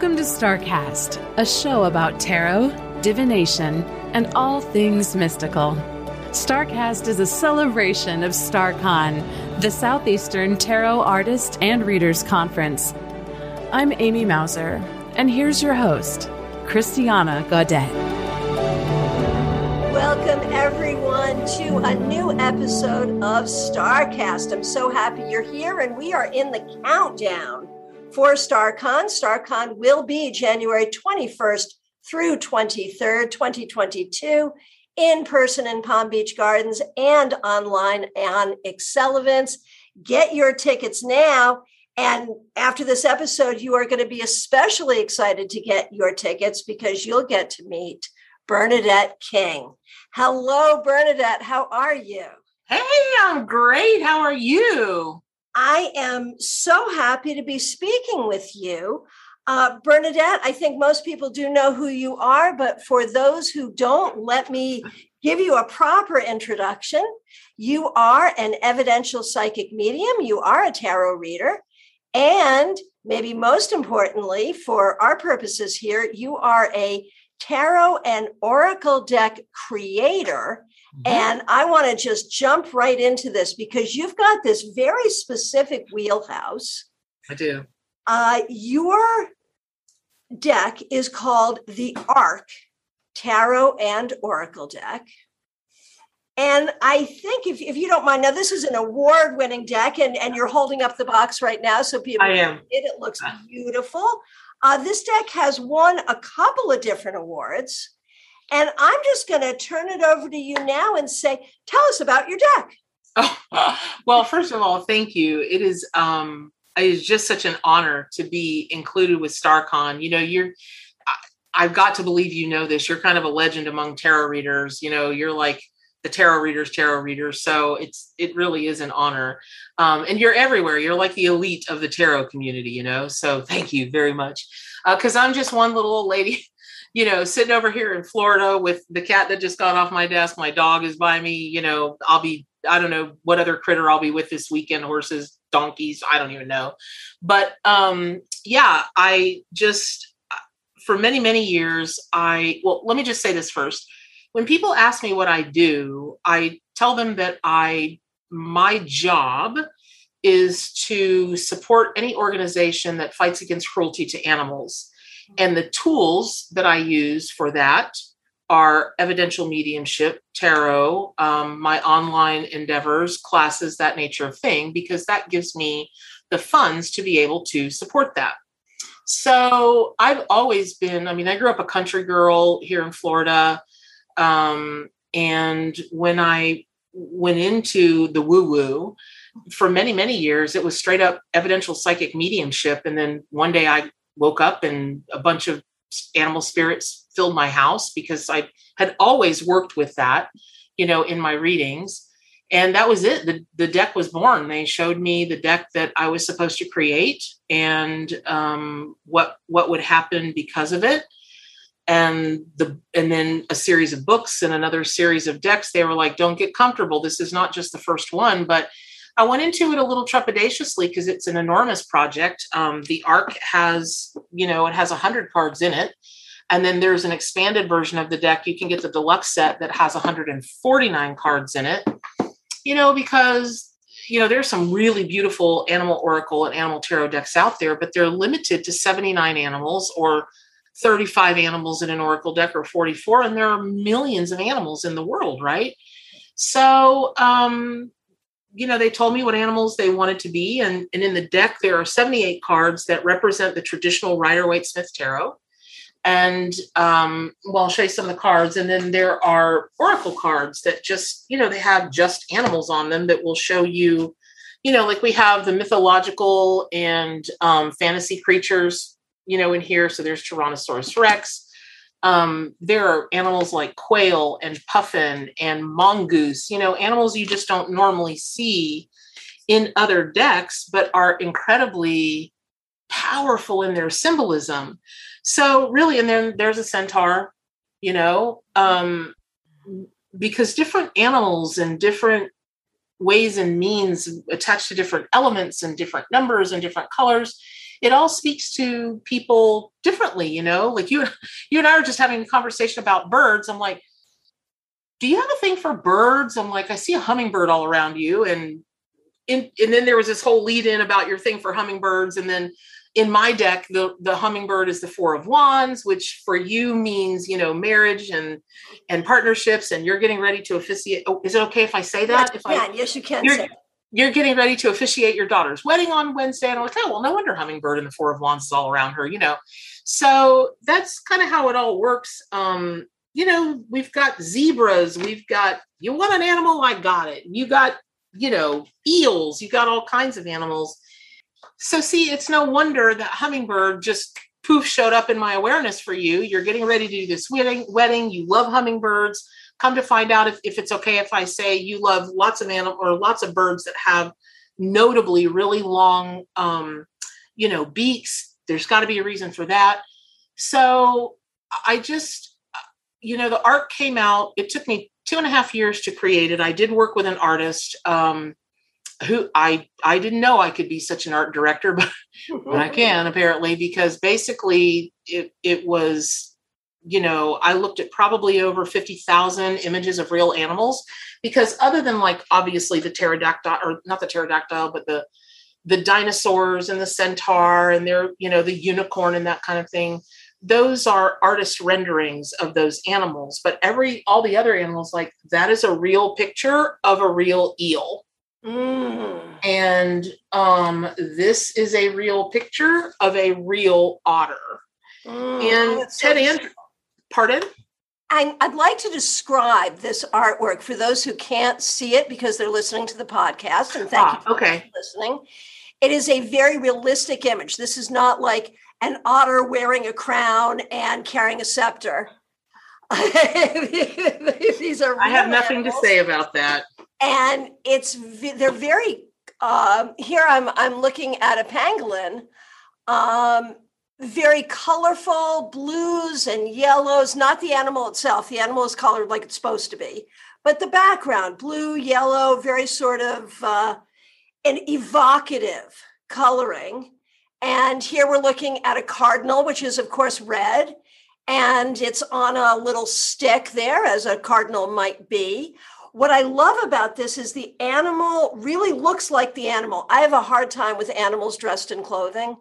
Welcome to StarCast, a show about tarot, divination, and all things mystical. StarCast is a celebration of StarCon, the Southeastern Tarot Artist and Readers Conference. I'm Amy Mauser, and here's your host, Christiana Gaudet. Welcome, everyone, to a new episode of StarCast. I'm so happy you're here, and we are in the countdown for StarCon. StarCon will be January 21st through 23rd, 2022, in person in Palm Beach Gardens and online on Excel events. Get your tickets now. And after this episode, you are going to be especially excited to get your tickets because you'll get to meet Bernadette King. Hello, Bernadette. How are you? Hey, I'm great. How are you? I am so happy to be speaking with you. Uh, Bernadette, I think most people do know who you are, but for those who don't, let me give you a proper introduction. You are an evidential psychic medium, you are a tarot reader, and maybe most importantly, for our purposes here, you are a tarot and oracle deck creator Mm-hmm. And I want to just jump right into this because you've got this very specific wheelhouse. I do. Uh, your deck is called the Ark Tarot and Oracle deck. And I think if, if you don't mind, now this is an award winning deck, and, and you're holding up the box right now so people I am. it. It looks ah. beautiful. Uh, this deck has won a couple of different awards. And I'm just going to turn it over to you now and say, tell us about your deck. Oh, well, first of all, thank you. It is um it is just such an honor to be included with StarCon. You know, you're I've got to believe you know this. You're kind of a legend among tarot readers. You know, you're like the tarot readers, tarot readers. So it's it really is an honor. Um, and you're everywhere. You're like the elite of the tarot community. You know, so thank you very much. Because uh, I'm just one little old lady you know, sitting over here in Florida with the cat that just got off my desk, my dog is by me, you know, I'll be, I don't know what other critter I'll be with this weekend, horses, donkeys, I don't even know. But um, yeah, I just, for many, many years, I, well, let me just say this first. When people ask me what I do, I tell them that I, my job is to support any organization that fights against cruelty to animals and the tools that I use for that are evidential mediumship, tarot, um, my online endeavors, classes, that nature of thing, because that gives me the funds to be able to support that. So I've always been, I mean, I grew up a country girl here in Florida. Um, and when I went into the woo woo, for many, many years, it was straight up evidential psychic mediumship. And then one day I woke up and a bunch of animal spirits filled my house because I had always worked with that, you know, in my readings. And that was it. The, the deck was born. They showed me the deck that I was supposed to create and um, what what would happen because of it. And the and then a series of books and another series of decks. They were like, "Don't get comfortable. This is not just the first one, but I went into it a little trepidatiously because it's an enormous project. Um, the Ark has, you know, it has 100 cards in it. And then there's an expanded version of the deck. You can get the deluxe set that has 149 cards in it, you know, because, you know, there's some really beautiful animal oracle and animal tarot decks out there, but they're limited to 79 animals or 35 animals in an oracle deck or 44. And there are millions of animals in the world, right? So, um, you know, they told me what animals they wanted to be. And, and in the deck, there are 78 cards that represent the traditional Rider Waite Smith Tarot. And um, well, I'll show you some of the cards. And then there are oracle cards that just, you know, they have just animals on them that will show you, you know, like we have the mythological and um, fantasy creatures, you know, in here. So there's Tyrannosaurus Rex, um, there are animals like quail and puffin and mongoose, you know, animals you just don't normally see in other decks, but are incredibly powerful in their symbolism. So, really, and then there's a centaur, you know, um, because different animals and different ways and means attached to different elements and different numbers and different colors it all speaks to people differently you know? Like you you and i are just having a conversation about birds. I'm like do you have a thing for birds? I'm like i see a hummingbird all around you. And in, and then there was this whole lead in about your thing for hummingbirds. And then in my deck the the hummingbird is the four of wands which for you means you know marriage and and partnerships and you're getting ready to officiate oh, is it okay if i say that? Yes, if you can. I, yes you can you're, you're getting ready to officiate your daughter's wedding on wednesday. And i'm like oh well no wonder hummingbird and the four of wands is all around her you know? So that's kind of how it all works. Um you know we've got zebras we've got you want an animal i got it. You got you know eels you got all kinds of animals. So see, it's no wonder that hummingbird just poof showed up in my awareness for you. You're getting ready to do this wedding, wedding. You love hummingbirds. Come to find out if, if it's okay if I say you love lots of animal or lots of birds that have notably really long um, you know, beaks. There's got to be a reason for that. So I just, you know, the art came out. It took me two and a half years to create it. I did work with an artist. Um, who I I didn't know I could be such an art director, but, but I can apparently because basically it it was you know I looked at probably over fifty thousand images of real animals because other than like obviously the pterodactyl or not the pterodactyl but the the dinosaurs and the centaur and their you know the unicorn and that kind of thing those are artist renderings of those animals. But every all the other animals like that is a real picture of a real eel Mm. And um, this is a real picture of a real otter. Mm. And Ted so Andrews, pardon? I, would like to describe this artwork for those who can't see it because they're listening to the podcast. And thank ah, you for okay. listening. It is a very realistic image. This is not like an otter wearing a crown and carrying a scepter. These are. I have nothing animals. to say about that and it's they're very um, here i'm i'm looking at a pangolin um, very colorful blues and yellows not the animal itself. The animal is colored like it's supposed to be. But the background blue yellow very sort of uh, an evocative coloring. And here we're looking at a cardinal which is of course red. And it's on a little stick there as a cardinal might be what I love about this is the animal really looks like the animal. I have a hard time with animals dressed in clothing.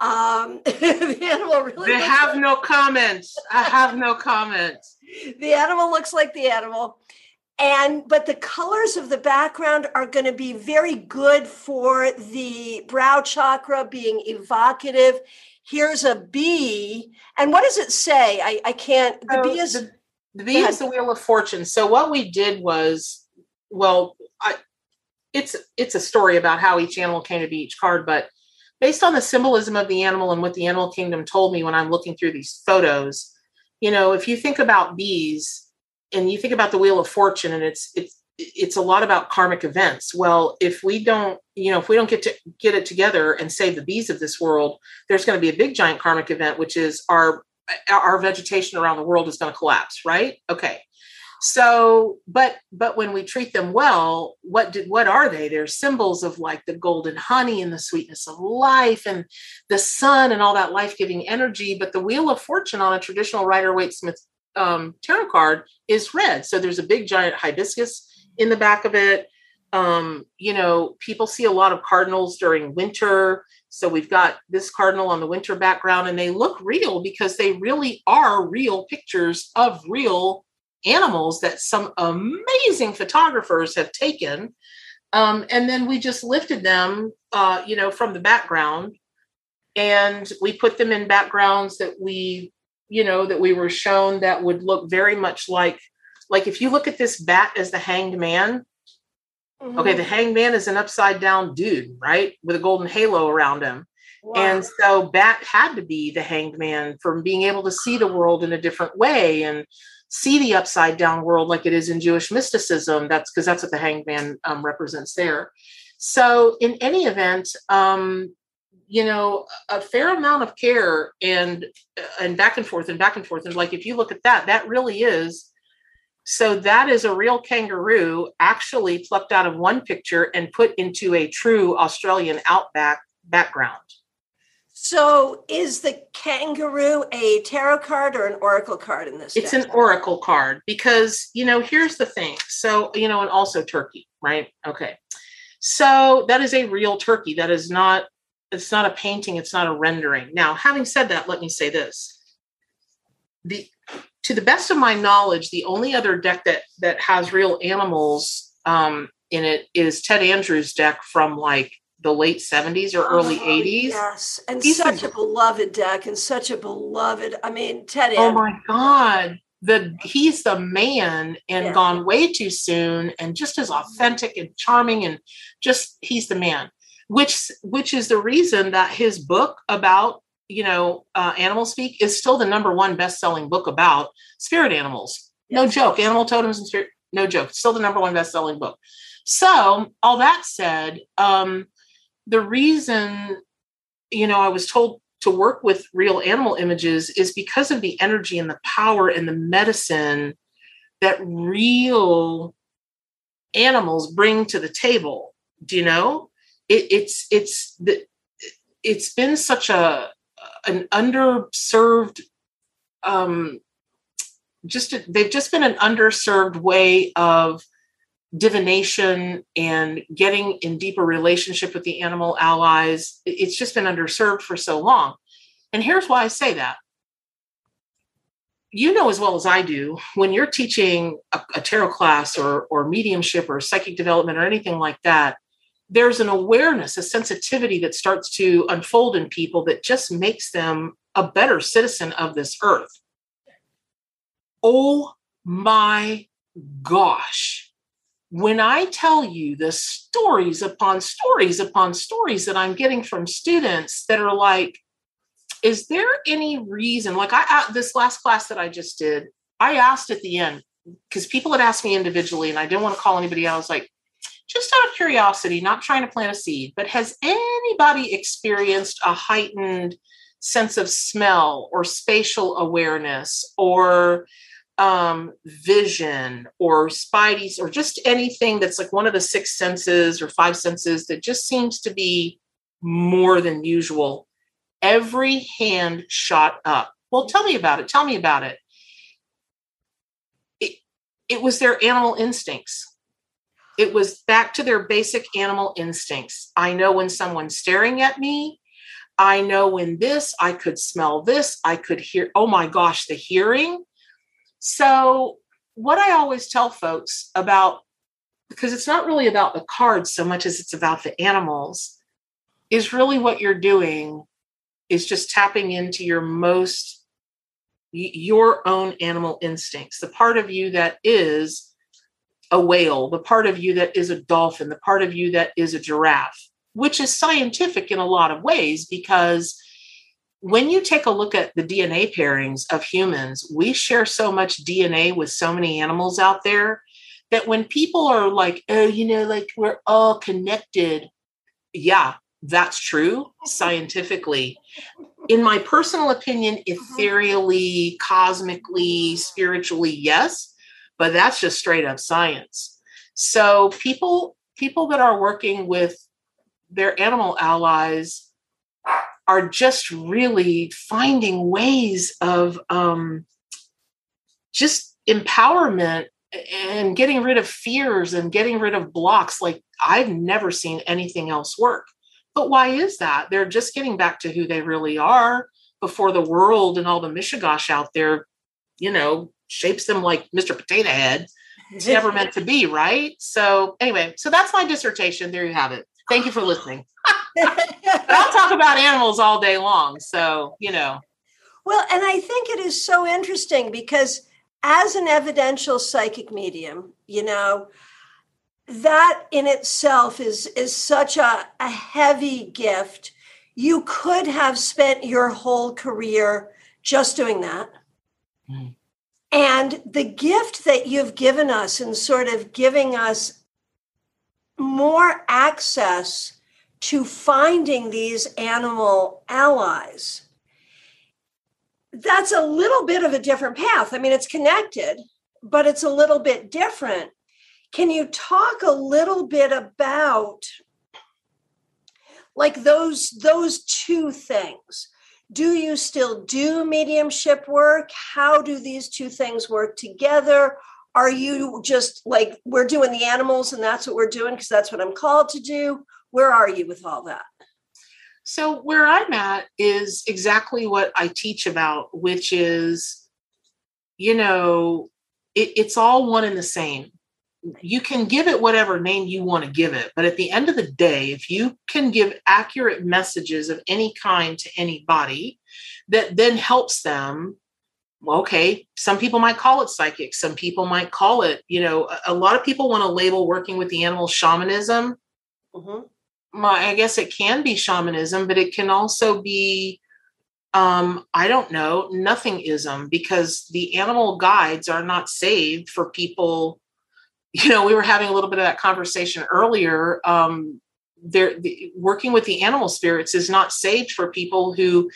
Um, the animal really. They have like, no comments. I have no comments. The animal looks like the animal, and but the colors of the background are going to be very good for the brow chakra being evocative. Here's a bee, and what does it say? I I can't. The bee is. The, the V is the wheel of fortune. So what we did was, well, I, it's it's a story about how each animal came to be each card, but based on the symbolism of the animal and what the animal kingdom told me when I'm looking through these photos, you know, if you think about bees and you think about the wheel of fortune and it's it's it's a lot about karmic events. Well, if we don't, you know, if we don't get to get it together and save the bees of this world, there's going to be a big giant karmic event, which is our our vegetation around the world is going to collapse right? Okay. So but but when we treat them well what did what are they? They're symbols of like the golden honey and the sweetness of life and the sun and all that life-giving energy but the wheel of fortune on a traditional rider waite smith um, tarot card is red. So there's a big giant hibiscus in the back of it. Um, you know people see a lot of cardinals during winter so we've got this cardinal on the winter background, and they look real because they really are real pictures of real animals that some amazing photographers have taken. Um, and then we just lifted them, uh, you know, from the background, and we put them in backgrounds that we, you know, that we were shown that would look very much like, like if you look at this bat as the hanged man, Mm-hmm. Okay, the hangman is an upside down dude, right? With a golden halo around him. Wow. And so Bat had to be the hanged man from being able to see the world in a different way and see the upside down world like it is in Jewish mysticism. That's because that's what the hanged man um, represents there. So, in any event, um, you know, a fair amount of care and uh, and back and forth and back and forth. And like if you look at that, that really is so that is a real kangaroo actually plucked out of one picture and put into a true Australian outback background. So, is the kangaroo a tarot card or an oracle card in this? It's deck? an oracle card because, you know, here's the thing. So, you know, and also turkey, right? Okay. So, that is a real turkey. That is not it's not a painting, it's not a rendering. Now, having said that, let me say this. The to the best of my knowledge, the only other deck that that has real animals um, in it is Ted Andrews' deck from like the late 70s or early Oh, 80s. Yes, and He's such a- a beloved deck, and such a beloved. I mean, Ted. Oh Andrews- my God. The he's the man and Yeah. gone way too soon and just as authentic and charming and just he's the man. Which which is the reason that his book about you know uh, animal speak is still the number one best-selling book about spirit animals. No joke. Animal totems and spirit. No joke. Still the number one best-selling book. So all that said, um, the reason you know I was told to work with real animal images is because of the energy and the power and the medicine that real animals bring to the table. Do you know? It, it's it's the it's been such a an underserved um just they've just been an underserved way of divination and getting in deeper relationship with the animal allies. It's just been underserved for so long. And here's why i say that. You know as well as i do when you're teaching a, a tarot class or or mediumship or psychic development or anything like that there's an awareness a sensitivity that starts to unfold in people that just makes them a better citizen of this earth oh my gosh when I tell you the stories upon stories upon stories that I'm getting from students that are like, is there any reason? Like I this last class that I just did, I asked at the end because people had asked me individually, and I didn't want to call anybody out. I was like, just out of curiosity, not trying to plant a seed, but has anybody experienced a heightened sense of smell or spatial awareness or um, vision or spideys or just anything that's like one of the six senses or five senses that just seems to be more than usual. Every hand shot up. Well, tell me about it. Tell me about it. It, it was their animal instincts. It was back to their basic animal instincts. I know when someone's staring at me. I know when this, I could smell this, I could hear. Oh my gosh, the hearing so, what I always tell folks about, because it's not really about the cards so much as it's about the animals, is really what you're doing is just tapping into your most, your own animal instincts, the part of you that is a whale, the part of you that is a dolphin, the part of you that is a giraffe, which is scientific in a lot of ways because when you take a look at the DNA pairings of humans, we share so much DNA with so many animals out there that when people are like, oh, you know, like we're all connected, yeah, that's true scientifically. In my personal opinion, mm-hmm. ethereally, cosmically, spiritually, yes, but that's just straight up science. So people people that are working with their animal allies are just really finding ways of um, just empowerment and getting rid of fears and getting rid of blocks like I've never seen anything else work. But why is that? They're just getting back to who they really are before the world and all the mishigosh out there, you know, shapes them like Mr. Potato Head. It's never meant to be, right? So, anyway, so that's my dissertation. There you have it. Thank you for listening. I'll talk about animals all day long. So, you know, Well, and I think it is so interesting because as an evidential psychic medium, you know, that in itself is is such a, a heavy gift. You could have spent your whole career just doing that. Mm. And the gift that you've given us in sort of giving us more access to finding these animal allies that's a little bit of a different path. I mean, it's connected, but it's a little bit different. Can you talk a little bit about like those those two things do you still do mediumship work? How do these two things work together? Are you just like we're doing the animals and that's what we're doing because that's what i'm called to do? Where are you with all that? So where i'm at is exactly what i teach about which is you know it, it's all one and the same you can give it whatever name you want to give it but at the end of the day if you can give accurate messages of any kind to anybody that then helps them well, okay some people might call it psychic some people might call it you know a, a lot of people want to label working with the animal shamanism mm-hmm. My, i guess it can be shamanism but it can also be um i don't know nothingism because the animal guides are not saved for people you know, we were having a little bit of that conversation earlier. Um, there, the, working with the animal spirits is not safe for people who,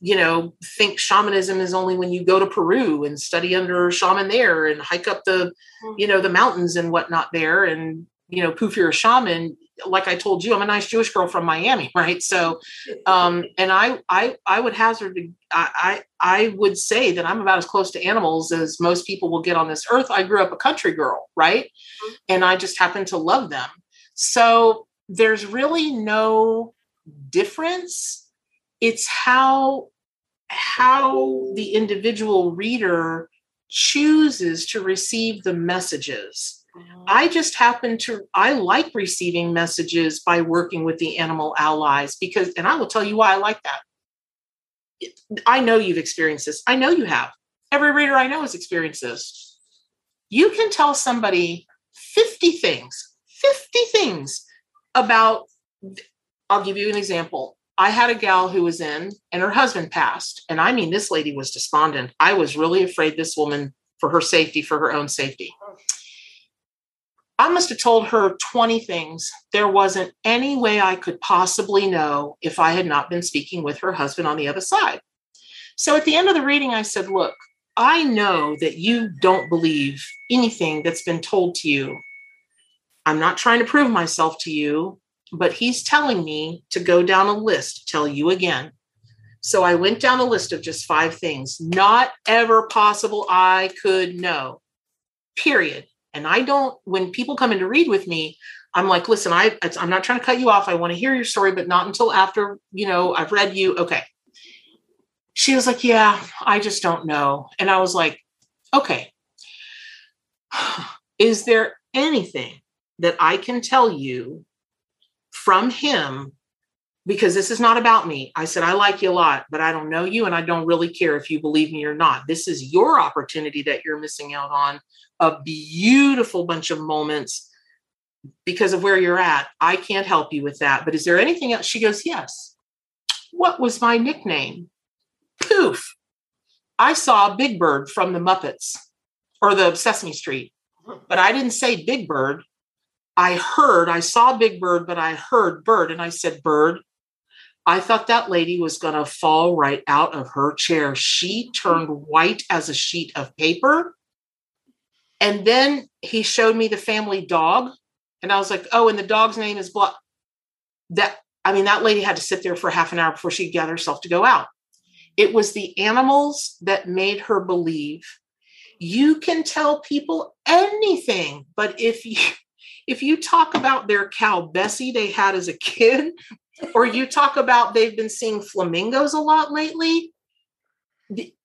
you know, think shamanism is only when you go to Peru and study under a shaman there and hike up the, hmm. you know, the mountains and whatnot there and you know, poof, you're a shaman like I told you, I'm a nice Jewish girl from Miami, right? So, um, and I, I, I would hazard, I, I, I would say that I'm about as close to animals as most people will get on this earth. I grew up a country girl, right? Mm-hmm. And I just happen to love them. So there's really no difference. It's how, how the individual reader chooses to receive the messages I oh. just happen to, I like receiving messages by working with the animal allies because, and I will tell you why I like that. I know you've experienced this. I know you have. Every reader I know has experienced this. You can tell somebody 50 things, 50 things about, I'll give you an example. I had a gal who was in, and her husband passed. And I mean, this lady was despondent. I was really afraid this woman for her safety, for her own safety. Oh. I must have told her 20 things. There wasn't any way I could possibly know if I had not been speaking with her husband on the other side. So at the end of the reading, I said, Look, I know that you don't believe anything that's been told to you. I'm not trying to prove myself to you, but he's telling me to go down a list, tell you again. So I went down a list of just five things, not ever possible I could know, period. And I don't, when people come in to read with me, I'm like, listen, I, I'm not trying to cut you off. I want to hear your story, but not until after, you know, I've read you. Okay. She was like, yeah, I just don't know. And I was like, okay. Is there anything that I can tell you from him because this is not about me. I said, I like you a lot, but I don't know you and I don't really care if you believe me or not. This is your opportunity that you're missing out on a beautiful bunch of moments because of where you're at. I can't help you with that. But is there anything else? She goes, Yes. What was my nickname? Poof. I saw Big Bird from the Muppets or the Sesame Street, but I didn't say Big Bird. I heard, I saw Big Bird, but I heard Bird. And I said, Bird, I thought that lady was going to fall right out of her chair. She turned white as a sheet of paper. And then he showed me the family dog. And I was like, oh, and the dog's name is blah. That, I mean, that lady had to sit there for half an hour before she got herself to go out. It was the animals that made her believe. You can tell people anything, but if you if you talk about their cow Bessie they had as a kid, or you talk about they've been seeing flamingos a lot lately,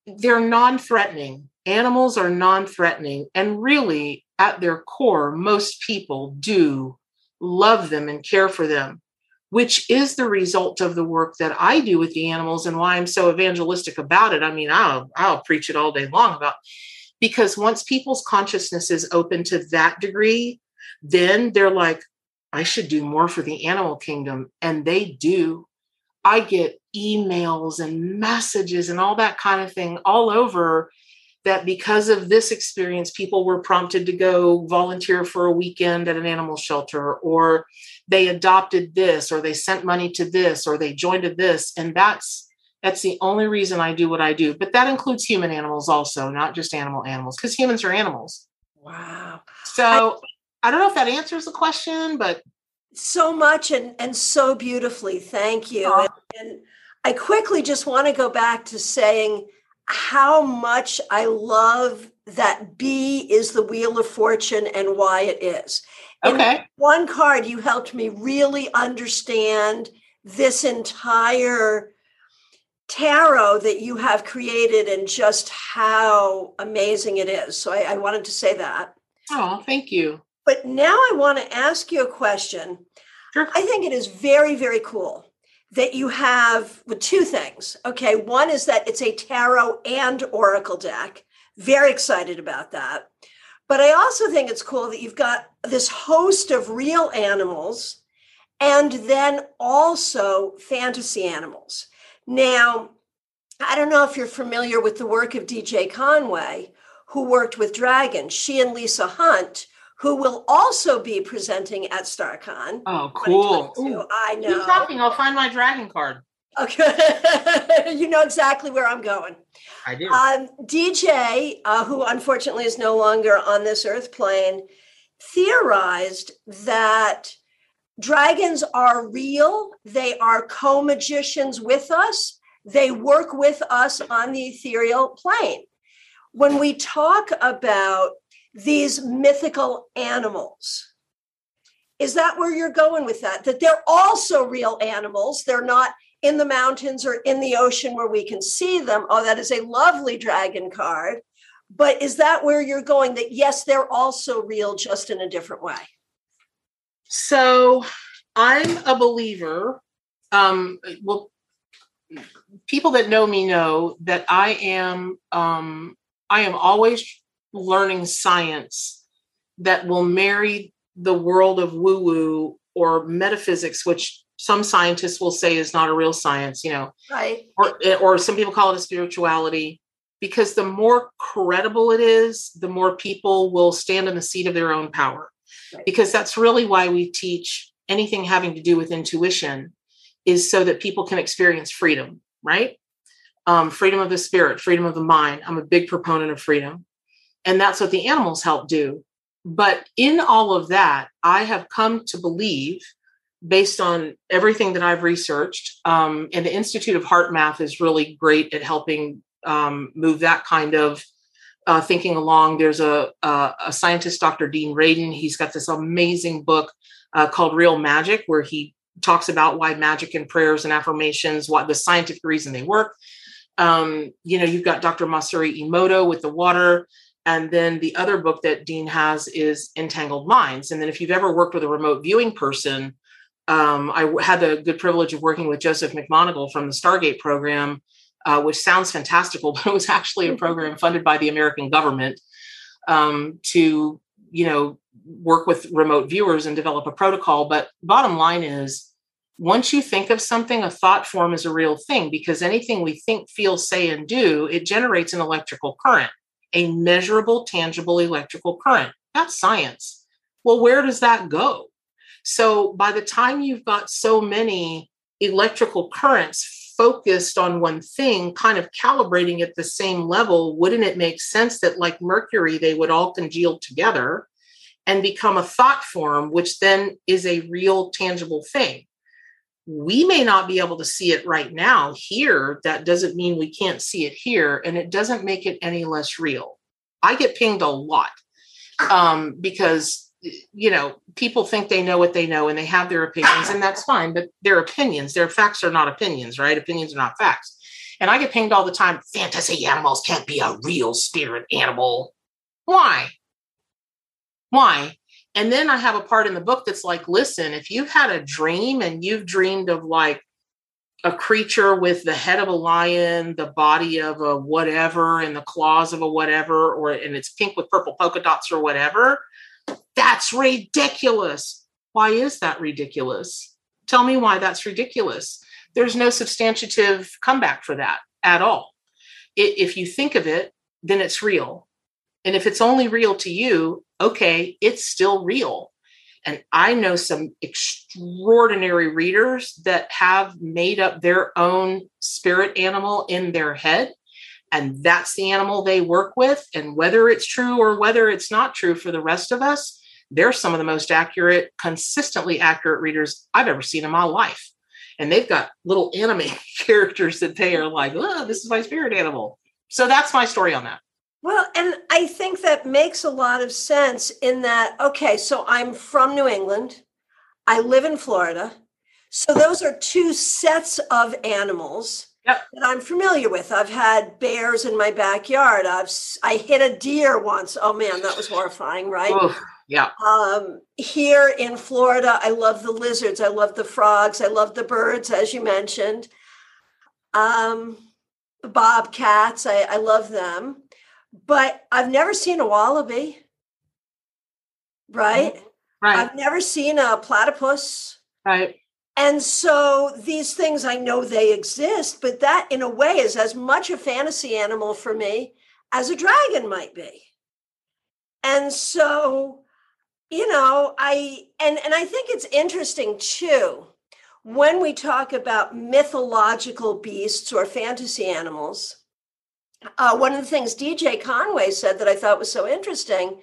they're non threatening. Animals are non threatening. And really, at their core, most people do love them and care for them, which is the result of the work that I do with the animals and why I'm so evangelistic about it. I mean, I'll, I'll preach it all day long about because once people's consciousness is open to that degree, then they're like, I should do more for the animal kingdom. And they do. I get emails and messages and all that kind of thing all over that because of this experience, people were prompted to go volunteer for a weekend at an animal shelter, or they adopted this, or they sent money to this, or they joined to this. And that's that's the only reason I do what I do. But that includes human animals also, not just animal animals, because humans are animals. Wow. So I don't know if that answers the question, but so much and, and so beautifully. Thank you. And, and I quickly just want to go back to saying how much I love that B is the Wheel of Fortune and why it is. Okay. In one card, you helped me really understand this entire tarot that you have created and just how amazing it is. So I, I wanted to say that. Oh, thank you. But now I want to ask you a question. Sure. I think it is very, very cool that you have with two things. Okay. One is that it's a tarot and oracle deck. Very excited about that. But I also think it's cool that you've got this host of real animals and then also fantasy animals. Now, I don't know if you're familiar with the work of DJ Conway, who worked with dragons. She and Lisa Hunt who will also be presenting at StarCon. Oh, cool. I know. Keep talking. I'll find my dragon card. Okay. you know exactly where I'm going. I do. Um, DJ, uh, who unfortunately is no longer on this earth plane, theorized that dragons are real. They are co magicians with us. They work with us on the ethereal plane. When we talk about these mythical animals. Is that where you're going with that? That they're also real animals. They're not in the mountains or in the ocean where we can see them. Oh, that is a lovely dragon card. But is that where you're going? That yes, they're also real, just in a different way? So I'm a believer. Um, well, people that know me know that I am um, I am always learning science that will marry the world of woo woo or metaphysics, which some scientists will say is not a real science, you know, right? Or, or some people call it a spirituality, because the more credible it is, the more people will stand in the seat of their own power. Right. Because that's really why we teach anything having to do with intuition, is so that people can experience freedom, right? Um, freedom of the spirit, freedom of the mind. I'm a big proponent of freedom. And that's what the animals help do. But in all of that, I have come to believe, based on everything that I've researched, um, and the Institute of HeartMath is really great at helping um, move that kind of uh, thinking along. There's a, a, a, scientist, Dr. Dean Radin. He's got this amazing book uh, called Real Magic, where he talks about why magic and prayers and affirmations, what the scientific reason they work. Um, you know, you've got Dr. Masaru Emoto with the water. And then the other book that Dean has is Entangled Minds. And then if you've ever worked with a remote viewing person, um, I had the good privilege of working with Joseph McMoneagle from the Stargate program, uh, which sounds fantastical, but it was actually a program funded by the American government um, to, you know, work with remote viewers and develop a protocol. But bottom line is, once you think of something, a thought form is a real thing because anything we think, feel, say, and do, it generates an electrical current a measurable, tangible electrical current. That's science. Well, where does that go? So by the time you've got so many electrical currents focused on one thing, kind of calibrating at the same level, wouldn't it make sense that, like mercury, they would all congeal together and become a thought form, which then is a real, tangible thing? We may not be able to see it right now here. That doesn't mean we can't see it here, and it doesn't make it any less real. I get pinged a lot um, because you know people think they know what they know and they have their opinions, and that's fine. But their opinions, their facts are not opinions, right? Opinions are not facts. And I get pinged all the time. Fantasy animals can't be a real spirit animal. Why? Why? And then I have a part in the book that's like, listen, if you've had a dream and you've dreamed of like a creature with the head of a lion, the body of a whatever, and the claws of a whatever, or and it's pink with purple polka dots or whatever, that's ridiculous. Why is that ridiculous? Tell me why that's ridiculous. There's no substantive comeback for that at all. If you think of it, then it's real. And if it's only real to you, okay, it's still real. And I know some extraordinary readers that have made up their own spirit animal in their head. And that's the animal they work with. And whether it's true or whether it's not true for the rest of us, they're some of the most accurate, consistently accurate readers I've ever seen in my life. And they've got little anime characters that they are like, oh, this is my spirit animal. So that's my story on that. Well, and I think that makes a lot of sense in that, okay, so I'm from New England, I live in Florida. So those are two sets of animals yep. that I'm familiar with. I've had bears in my backyard. I've I hit a deer once. Oh man, that was horrifying, right? Oof, yeah. Um, here in Florida, I love the lizards. I love the frogs. I love the birds, as you mentioned. Um, bobcats. I, I love them, but I've never seen a wallaby. Right. Oh, right. I've never seen a platypus. Right. And so these things, I know they exist, but that in a way is as much a fantasy animal for me as a dragon might be. And so, you know, I, and, and I think it's interesting too, when we talk about mythological beasts or fantasy animals, uh, one of the things DJ Conway said that I thought was so interesting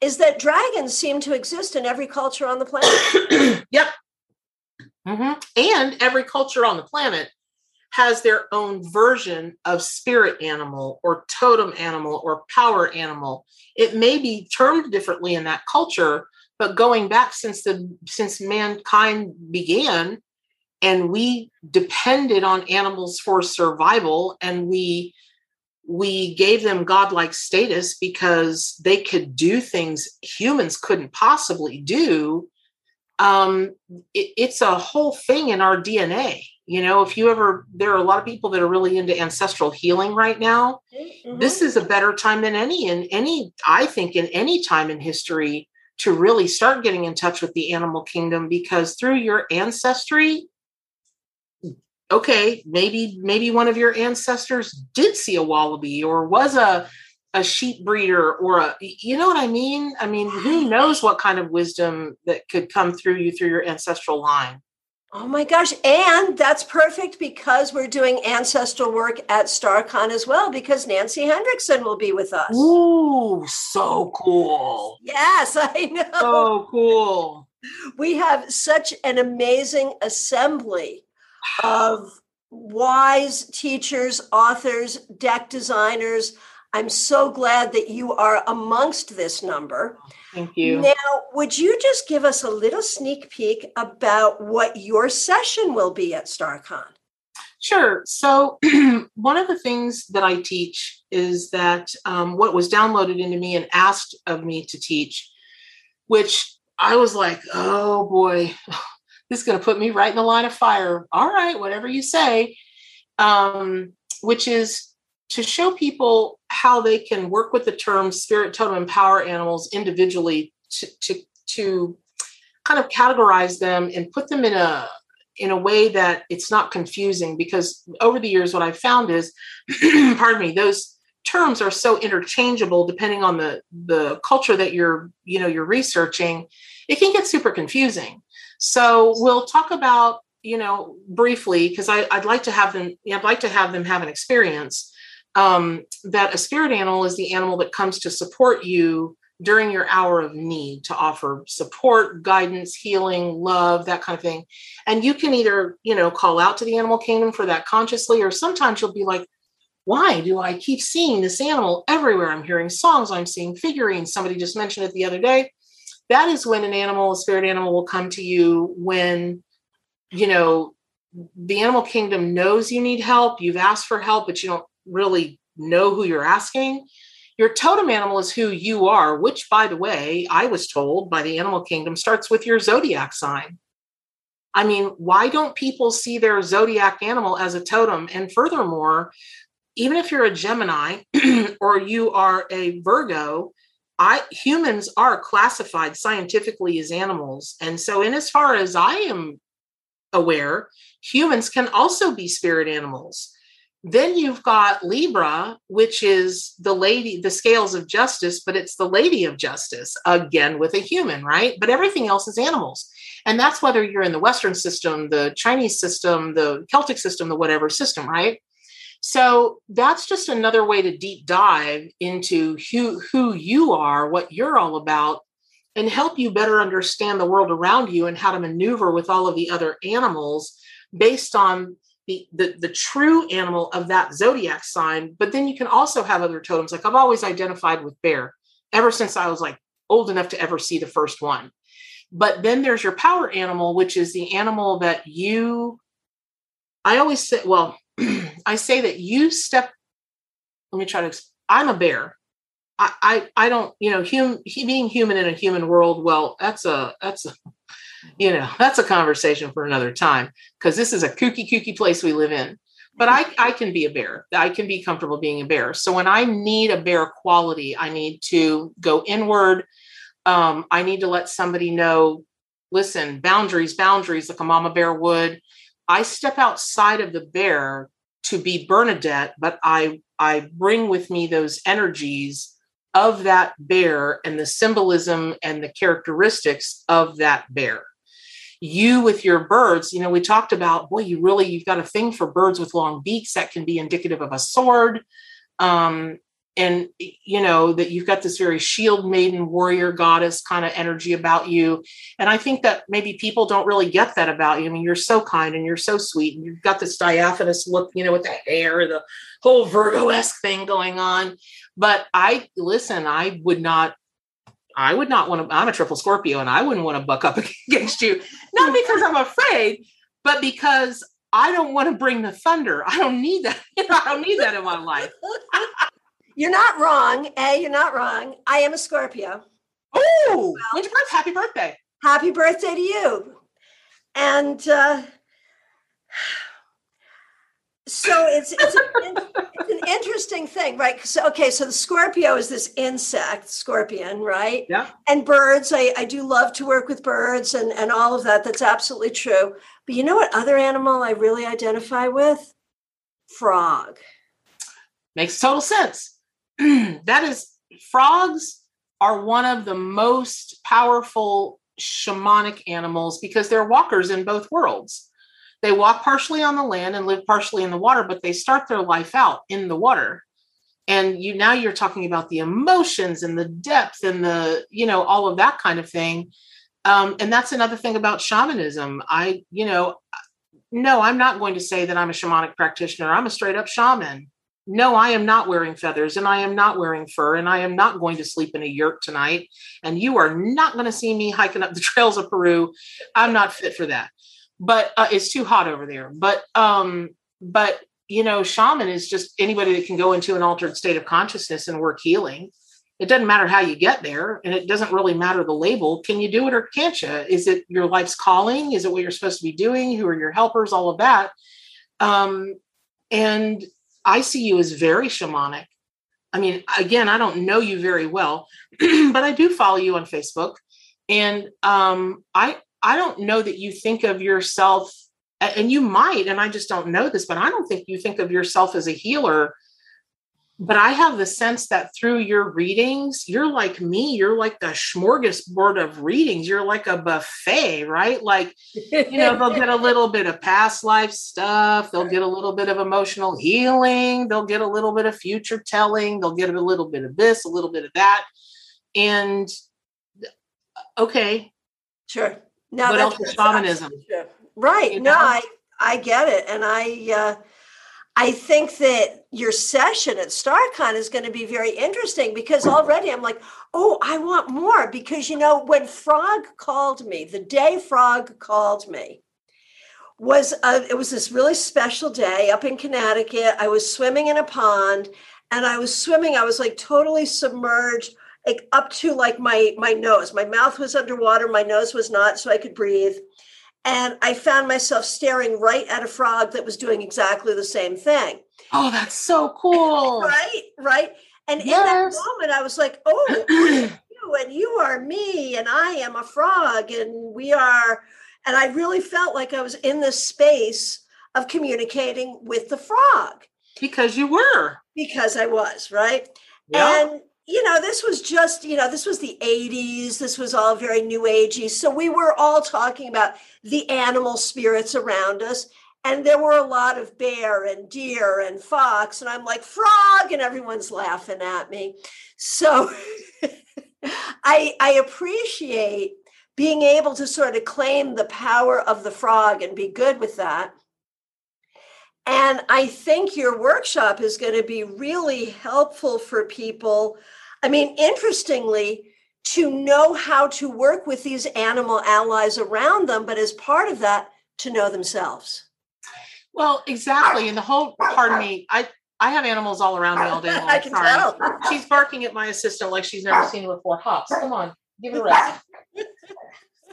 is that dragons seem to exist in every culture on the planet. yep. Mm-hmm. And every culture on the planet has their own version of spirit animal or totem animal or power animal. It may be termed differently in that culture, but going back since the since mankind began and we depended on animals for survival and we we gave them godlike status because they could do things humans couldn't possibly do. Um, it, it's a whole thing in our dna you know if you ever there are a lot of people that are really into ancestral healing right now. Mm-hmm. this is a better time than any in any i think in any time in history to really start getting in touch with the animal kingdom because through your ancestry okay, maybe maybe one of your ancestors did see a wallaby or was a a sheep breeder or a you know what I mean? I mean, who knows what kind of wisdom that could come through you through your ancestral line. Oh my gosh. And that's perfect because we're doing ancestral work at StarCon as well, because Nancy Hendrickson will be with us. Ooh, so cool. Yes, I know. So cool. We have such an amazing assembly of wise teachers, authors, deck designers. I'm so glad that you are amongst this number. Thank you. Now, would you just give us a little sneak peek about what your session will be at StarCon? Sure. So, one of the things that I teach is that um, what was downloaded into me and asked of me to teach, which I was like, oh boy, this is going to put me right in the line of fire. All right, whatever you say. Um, which is to show people how they can work with the term spirit, totem, and power animals individually to, to, to kind of categorize them and put them in a in a way that it's not confusing because over the years what i've found is pardon me those terms are so interchangeable depending on the the culture that you're you know you're researching it can get super confusing so we'll talk about, you know, briefly because I'd like to have them. I'd like to have them have an experience um, that a spirit animal is the animal that comes to support you during your hour of need to offer support, guidance, healing, love, that kind of thing. And you can either, you know, call out to the animal kingdom for that consciously, or sometimes you'll be like, why do I keep seeing this animal everywhere? I'm hearing songs, I'm seeing figurines. Somebody just mentioned it the other day that is when an animal, a spirit animal, will come to you when, you know, the animal kingdom knows you need help. You've asked for help, but you don't really know who you're asking. Your totem animal is who you are, which, by the way, I was told by the animal kingdom starts with your zodiac sign. I mean, why don't people see their zodiac animal as a totem? And furthermore, even if you're a Gemini or you are a Virgo, I humans are classified scientifically as animals. And so in as far as I am aware, humans can also be spirit animals. Then you've got Libra, which is the lady, the scales of justice, but it's the lady of justice, again with a human, right? But everything else is animals. And that's whether you're in the Western system, the Chinese system, the Celtic system, the whatever system, right? So that's just another way to deep dive into who, who you are, what you're all about, and help you better understand the world around you and how to maneuver with all of the other animals based on the, the the true animal of that zodiac sign. But then you can also have other totems. Like i've always identified with bear ever since i was like old enough to ever see the first one. But then there's your power animal which is the animal that you i always say well i say that you step let me try to i'm a bear I, I, I don't, you know, hum, being human in a human world. Well, that's a, that's a, you know, that's a conversation for another time because this is a kooky, kooky place we live in. But I, I can be a bear. I can be comfortable being a bear. So when I need a bear quality, I need to go inward. Um, I need to let somebody know, listen, boundaries, boundaries, like a mama bear would. I step outside of the bear to be Bernadette, but I I bring with me those energies of that bear and the symbolism and the characteristics of that bear. You with your birds, you know, we talked about, boy, you really, you've got a thing for birds with long beaks that can be indicative of a sword. Um, and you know that you've got this very shield maiden warrior goddess kind of energy about you and i think that maybe people don't really get that about you i mean you're so kind and you're so sweet and you've got this diaphanous look you know with the hair the whole virgo-esque thing going on but I listen, I would not I would not want to, I'm a triple Scorpio and I wouldn't want to buck up against you. Not because I'm afraid, but because I don't want to bring the thunder. I don't need that. I don't need that in my life. you're not wrong. A, you're not wrong. I am a Scorpio. Oh, well? Happy birthday. Happy birthday to you. And uh so it's it's an, it's an interesting thing, right? So okay, so the Scorpio is this insect, scorpion, right? Yeah. And birds, I, I do love to work with birds and, and all of that. That's absolutely true. But you know what other animal I really identify with? Frog. Makes total sense. that is frogs are one of the most powerful shamanic animals because they're walkers in both worlds. They walk partially on the land and live partially in the water but they start their life out in the water. And you now you're talking about the emotions and the depth and the you know all of that kind of thing. Um, and that's another thing about shamanism. I you know no i'm not going to say that i'm a shamanic practitioner. I'm a straight up shaman no i am not wearing feathers and i am not wearing fur and i am not going to sleep in a yurt tonight and you are not going to see me hiking up the trails of peru i'm not fit for that but uh, it's too hot over there. But um, but you know, shaman is just anybody that can go into an altered state of consciousness and work healing. It doesn't matter how you get there, and it doesn't really matter the label. Can you do it or can't you? Is it your life's calling? Is it what you're supposed to be doing? Who are your helpers? All of that. Um, and I see you as very shamanic. I mean, again, I don't know you very well, but I do follow you on Facebook, and um, I I don't know that you think of yourself, and you might, and I just don't know this, but I don't think you think of yourself as a healer. But I have the sense that through your readings, you're like me. You're like the smorgasbord of readings. You're like a buffet, right? Like, you know, they'll get a little bit of past life stuff. They'll get a little bit of emotional healing. They'll get a little bit of future telling. They'll get a little bit of this, a little bit of that. And okay. Sure no, what else is shamanism? Right. You know? No, I I get it, and I uh, I think that your session at StaarCon is going to be very interesting because already I'm like, oh, I want more because you know when Frog called me, the day Frog called me was a, it was this really special day up in Connecticut. I was swimming in a pond and I was swimming. I was like totally submerged like up to like my my nose. My mouth was underwater, my nose was not, so I could breathe. And I found myself staring right at a frog that was doing exactly the same thing. Oh, that's so cool. right, right. And yes. in that moment, I was like, oh, you and you are me, and I am a frog, and we are. And I really felt like I was in this space of communicating with the frog. Because you were. Because I was, right? Yeah. And you know, this was just, you know, this was the 80s. This was all very new agey. So we were all talking about the animal spirits around us. And there were a lot of bear and deer and fox. And I'm like, frog. And everyone's laughing at me. So I I appreciate being able to sort of claim the power of the frog and be good with that. And I think your workshop is going to be really helpful for people. I mean, interestingly, to know how to work with these animal allies around them, but as part of that, to know themselves. Well, exactly. And the whole pardon me, I I have animals all around me all day long. I can Sorry. tell. She's barking at my assistant like she's never seen before. Hops, come on, give it a rest.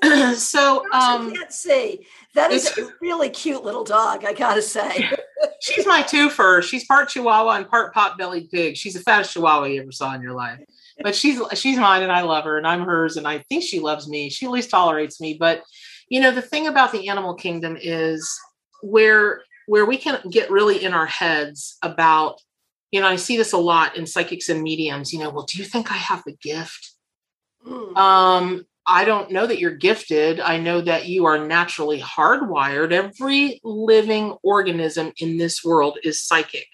so um can't see. That is a really cute little dog, I gotta say. she's my twofer. She's part Chihuahua and part pot-bellied pig. She's the fattest Chihuahua you ever saw in your life. But she's she's mine and I love her and I'm hers and I think she loves me. She at least tolerates me. But you know, the thing about the animal kingdom is where where we can get really in our heads about, you know, I see this a lot in psychics and mediums, you know, well, do you think I have the gift? Mm. Um, I don't know that you're gifted. I know that you are naturally hardwired. Every living organism in this world is psychic.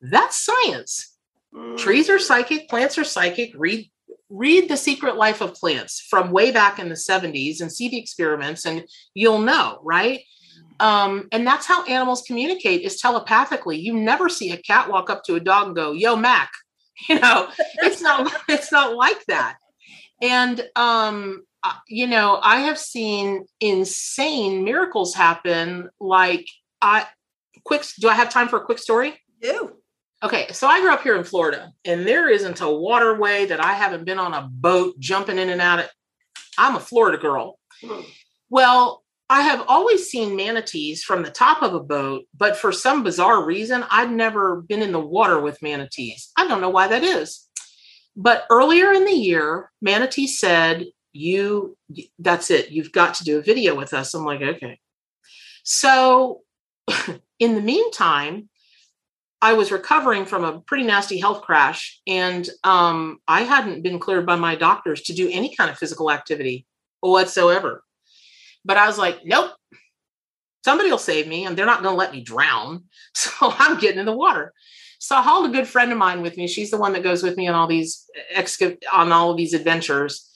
That's science. Mm. Trees are psychic, plants are psychic. Read read the secret life of plants from way back in the 70s and see the experiments and you'll know, right? Um, and that's how animals communicate is telepathically. You never see a cat walk up to a dog and go, "Yo, Mac," you know. it's not. It's not like that. And um, you know, I have seen insane miracles happen. Like, I quick. Do I have time for a quick story? Do. Okay, so I grew up here in Florida, and there isn't a waterway that I haven't been on a boat jumping in and out of. I'm a Florida girl. Hmm. Well, I have always seen manatees from the top of a boat, but for some bizarre reason, I've never been in the water with manatees. I don't know why that is. But earlier in the year, Manatee said, You, that's it. You've got to do a video with us. I'm like, Okay. So in the meantime, I was recovering from a pretty nasty health crash, and um, I hadn't been cleared by my doctors to do any kind of physical activity whatsoever. But I was like, nope, somebody will save me and they're not going to let me drown. So I'm getting in the water. So I hauled a good friend of mine with me. She's the one that goes with me on all these on all of these adventures.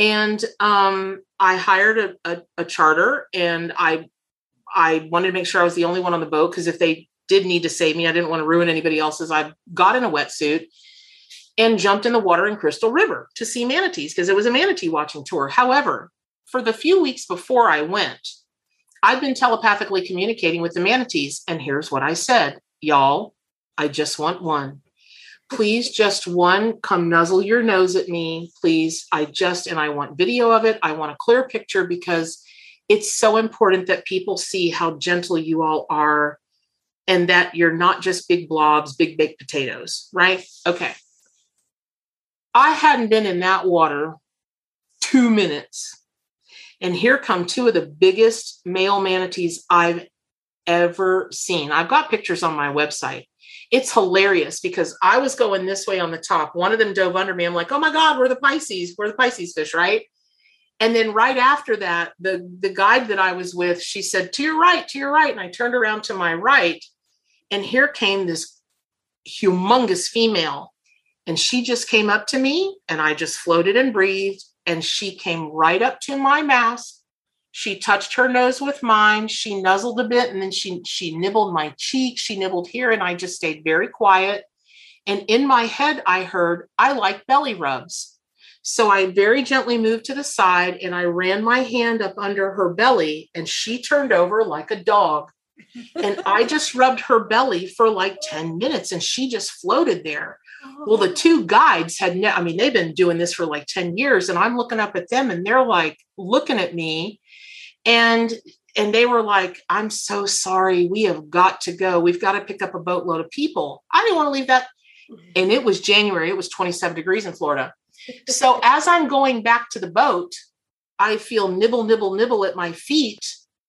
And um, I hired a, a, a charter and I I wanted to make sure I was the only one on the boat because if they did need to save me, I didn't want to ruin anybody else's. I got in a wetsuit and jumped in the water in Crystal River to see manatees because it was a manatee watching tour. However, for the few weeks before I went, I've been telepathically communicating with the manatees. And here's what I said Y'all, I just want one. Please, just one, come nuzzle your nose at me. Please, I just, and I want video of it. I want a clear picture because it's so important that people see how gentle you all are and that you're not just big blobs, big baked potatoes, right? Okay. I hadn't been in that water two minutes and here come two of the biggest male manatees I've ever seen. I've got pictures on my website. It's hilarious because I was going this way on the top. One of them dove under me. I'm like, oh my God, we're the Pisces. We're the Pisces fish, right? And then right after that, the, the guide that I was with, she said, to your right, to your right. And I turned around to my right. And here came this humongous female. And she just came up to me and I just floated and breathed and she came right up to my mask. She touched her nose with mine. She nuzzled a bit and then she she nibbled my cheek. She nibbled here and I just stayed very quiet. And in my head, I heard, I like belly rubs. So I very gently moved to the side and I ran my hand up under her belly and she turned over like a dog. and I just rubbed her belly for like 10 minutes and she just floated there. Well, the oh. two guides had, ne- I mean, they've been doing this for like 10 years, and I'm looking up at them and they're like looking at me. And and they were like, I'm so sorry. We have got to go. We've got to pick up a boatload of people. I didn't want to leave that. Mm-hmm. And it was January, it was 27 degrees in Florida. So as I'm going back to the boat, I feel nibble, nibble, nibble at my feet.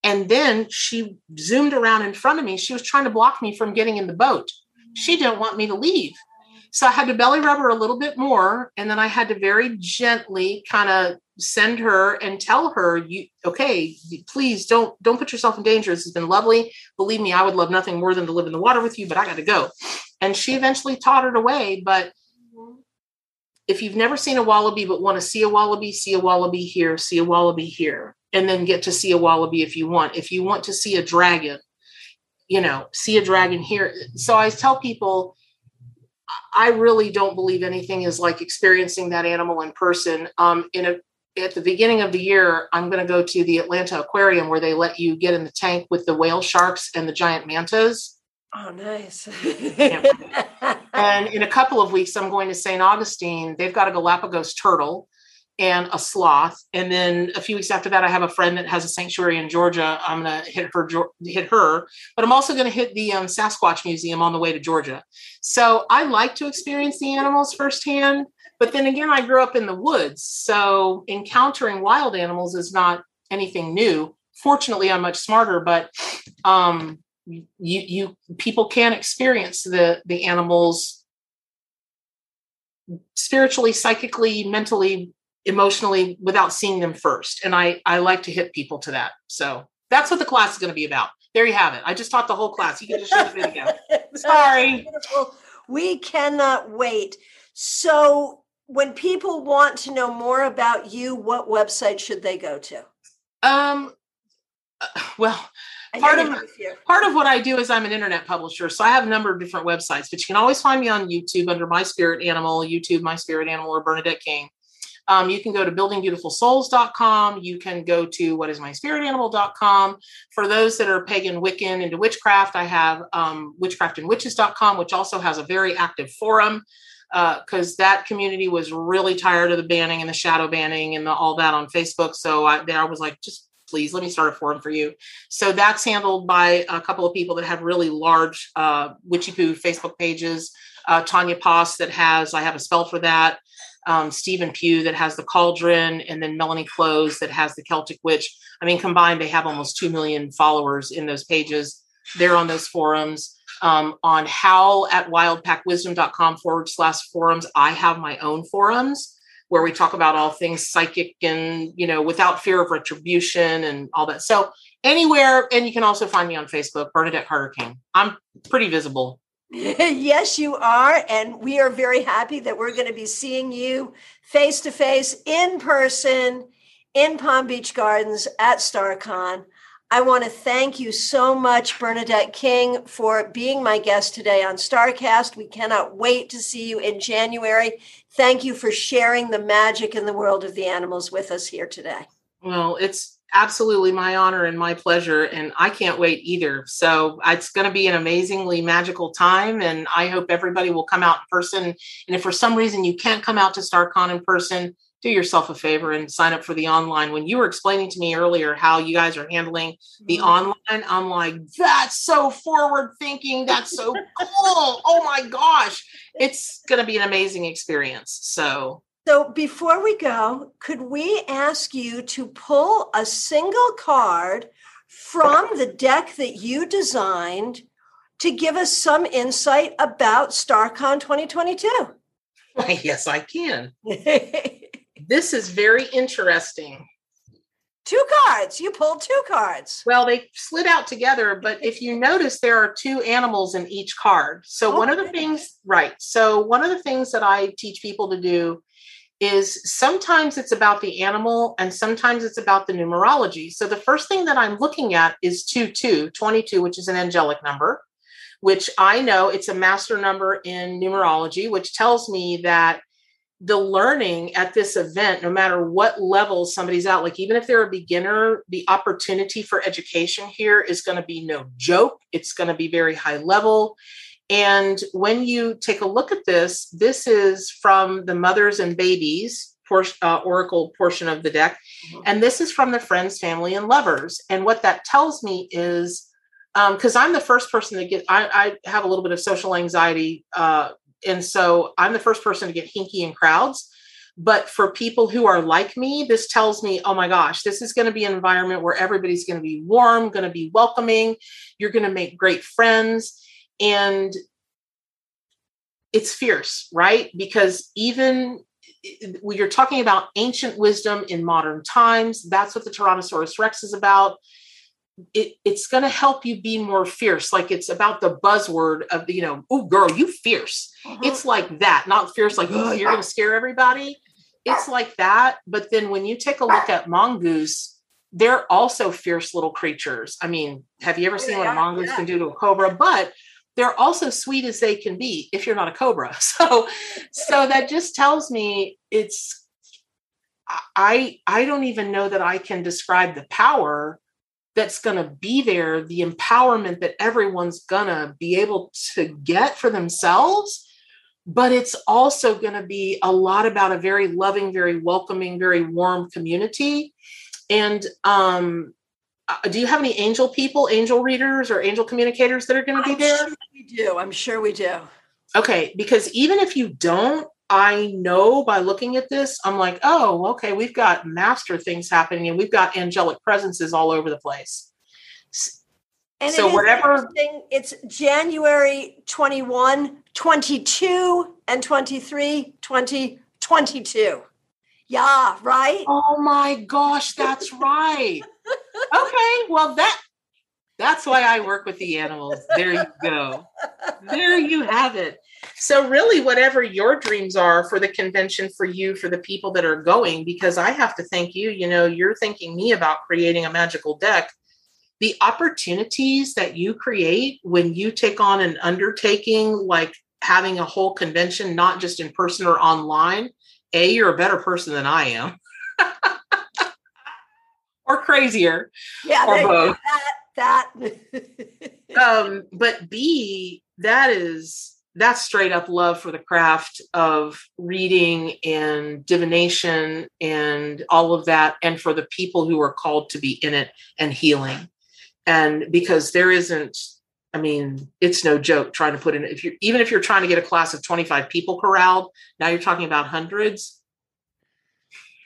And then she zoomed around in front of me. She was trying to block me from getting in the boat. She didn't want me to leave. So I had to belly rub her a little bit more. And then I had to very gently kind of send her and tell her, you okay, please don't don't put yourself in danger. This has been lovely. Believe me, I would love nothing more than to live in the water with you, but I got to go. And she eventually tottered away. But if you've never seen a wallaby but want to see a wallaby, see a wallaby here, see a wallaby here, and then get to see a wallaby if you want. If you want to see a dragon, you know, see a dragon here. So I tell people, I really don't believe anything is like experiencing that animal in person. Um, in a at the beginning of the year, I'm going to go to the Atlanta Aquarium where they let you get in the tank with the whale sharks and the giant mantas. Oh, nice. and in a couple of weeks, I'm going to St. Augustine. They've got a Galapagos turtle and a sloth. And then a few weeks after that, I have a friend that has a sanctuary in Georgia. I'm going to hit her, hit her, but I'm also going to hit the um, Sasquatch Museum on the way to Georgia. So I like to experience the animals firsthand. But then again, I grew up in the woods. So encountering wild animals is not anything new. Fortunately, I'm much smarter, but um, you you people can experience the the animals spiritually psychically mentally emotionally without seeing them first and i i like to hit people to that. So that's what the class is going to be about. There you have it. I just taught the whole class. You can just show the video. Sorry. we cannot wait. So when people want to know more about you what website should they go to um uh, well part of part of what I do is I'm an internet publisher, so I have a number of different websites. But you can always find me on YouTube under My Spirit Animal, YouTube My Spirit Animal, or Bernadette King. Um, you can go to buildingbeautifulsouls.com. You can go to what is my spirit animal.com. For those that are pagan Wiccan into witchcraft, I have um, witchcraftandwitches.com, which also has a very active forum because uh, that community was really tired of the banning and the shadow banning and the, all that on Facebook. So I, I was like, just please let me start a forum for you. So that's handled by a couple of people that have really large uh, Witchy Poo Facebook pages. Uh, Tanya Poss that has, I have a spell for that. Um, Stephen Pugh that has the Cauldron, and then Melanie Close that has the Celtic Witch. I mean, combined, they have almost 2 million followers in those pages. They're on those forums. Um, on how at wildpackwisdom.com forward slash forums, I have my own forums where we talk about all things psychic and you know without fear of retribution and all that. So anywhere and you can also find me on facebook bernadette carter king i'm pretty visible. Yes you are and we are very happy that we're going to be seeing you face to face in person in palm beach gardens at staarcon I want to thank you so much, Bernadette King, for being my guest today on StarCast. We cannot wait to see you in January. Thank you for sharing the magic in the world of the animals with us here today. Well, it's absolutely my honor and my pleasure, and I can't wait either. So it's going to be an amazingly magical time, and I hope everybody will come out in person. And if for some reason you can't come out to StaarCon in person, do yourself a favor and sign up for the online. When you were explaining to me earlier how you guys are handling the mm-hmm. online, I'm like, that's so forward thinking. That's so cool. Oh my gosh. It's going to be an amazing experience. So, so before we go, could we ask you to pull a single card from the deck that you designed to give us some insight about StaarCon 2022? Yes, I can. This is very interesting. Two cards. You pulled two cards. Well, they slid out together, but if you notice, there are two animals in each card. So, one of the things, right. So, one of the things that I teach people to do is sometimes it's about the animal and sometimes it's about the numerology. So, the first thing that I'm looking at is 2 2, 22, which is an angelic number, which I know it's a master number in numerology, which tells me that the learning at this event, no matter what level somebody's at, like even if they're a beginner, the opportunity for education here is going to be no joke. It's going to be very high level. And when you take a look at this, this is from the mothers and babies portion, uh, oracle portion of the deck. Mm-hmm. And this is from the friends, family, and lovers. And what that tells me is because um, I'm the first person to get, I, I, have a little bit of social anxiety uh, and so I'm the first person to get hinky in crowds. But for people who are like me, this tells me, oh my gosh, this is going to be an environment where everybody's going to be warm, going to be welcoming. You're going to make great friends. And it's fierce, right? Because even when you're talking about ancient wisdom in modern times, that's what the Tyrannosaurus Rex is about. It, it's going to help you be more fierce. Like it's about the buzzword of, the, you know, oh, girl, you fierce. Mm-hmm. It's like that, not fierce, like, oh, you're going to scare everybody. It's like that. But then when you take a look at mongoose, they're also fierce little creatures. I mean, have you ever seen what a mongoose yeah. can do to a cobra? But they're also sweet as they can be if you're not a cobra. So, so that just tells me it's I I don't even know that I can describe the power that's going to be there, the empowerment that everyone's going to be able to get for themselves. But it's also going to be a lot about a very loving, very welcoming, very warm community. And um, uh, do you have any angel people, angel readers, or angel communicators that are going to be I'm there? Sure we do. I'm sure we do. Okay, because even if you don't, I know by looking at this, I'm like, oh, okay, we've got master things happening and we've got angelic presences all over the place. And so whatever it's January 21, 22 and 23, 20, 22. Yeah, right? Oh my gosh, that's right. okay, well that that's why I work with the animals. There you go. There you have it. So, really, whatever your dreams are for the convention, for you, for the people that are going, because I have to thank you, you know, you're thanking me about creating a magical deck. The opportunities that you create when you take on an undertaking like having a whole convention, not just in person or online, A, you're a better person than I am. or crazier. Yeah, or both. that that um but b that is that's straight up love for the craft of reading and divination and all of that and for the people who are called to be in it and healing. And because there isn't i mean it's no joke trying to put in if you're even if you're trying to get a class of 25 people corralled now you're talking about hundreds.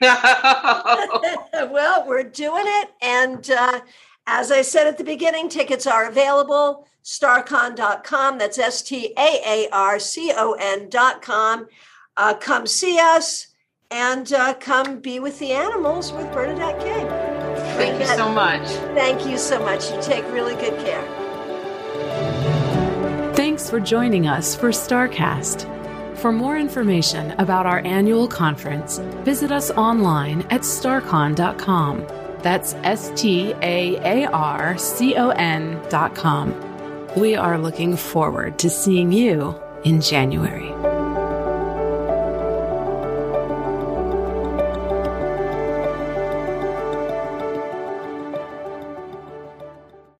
Well we're doing it and uh, as i said at the beginning tickets are available staarcon.com. That's S T A A R C O N.com. Uh, come see us and uh, come be with the animals with Bernadette King. Thank you so much. Thank you so much. You take really good care. Thanks for joining us for StarCast. For more information about our annual conference, visit us online at staarcon.com. That's S T A A R C O N.com. We are looking forward to seeing you in January.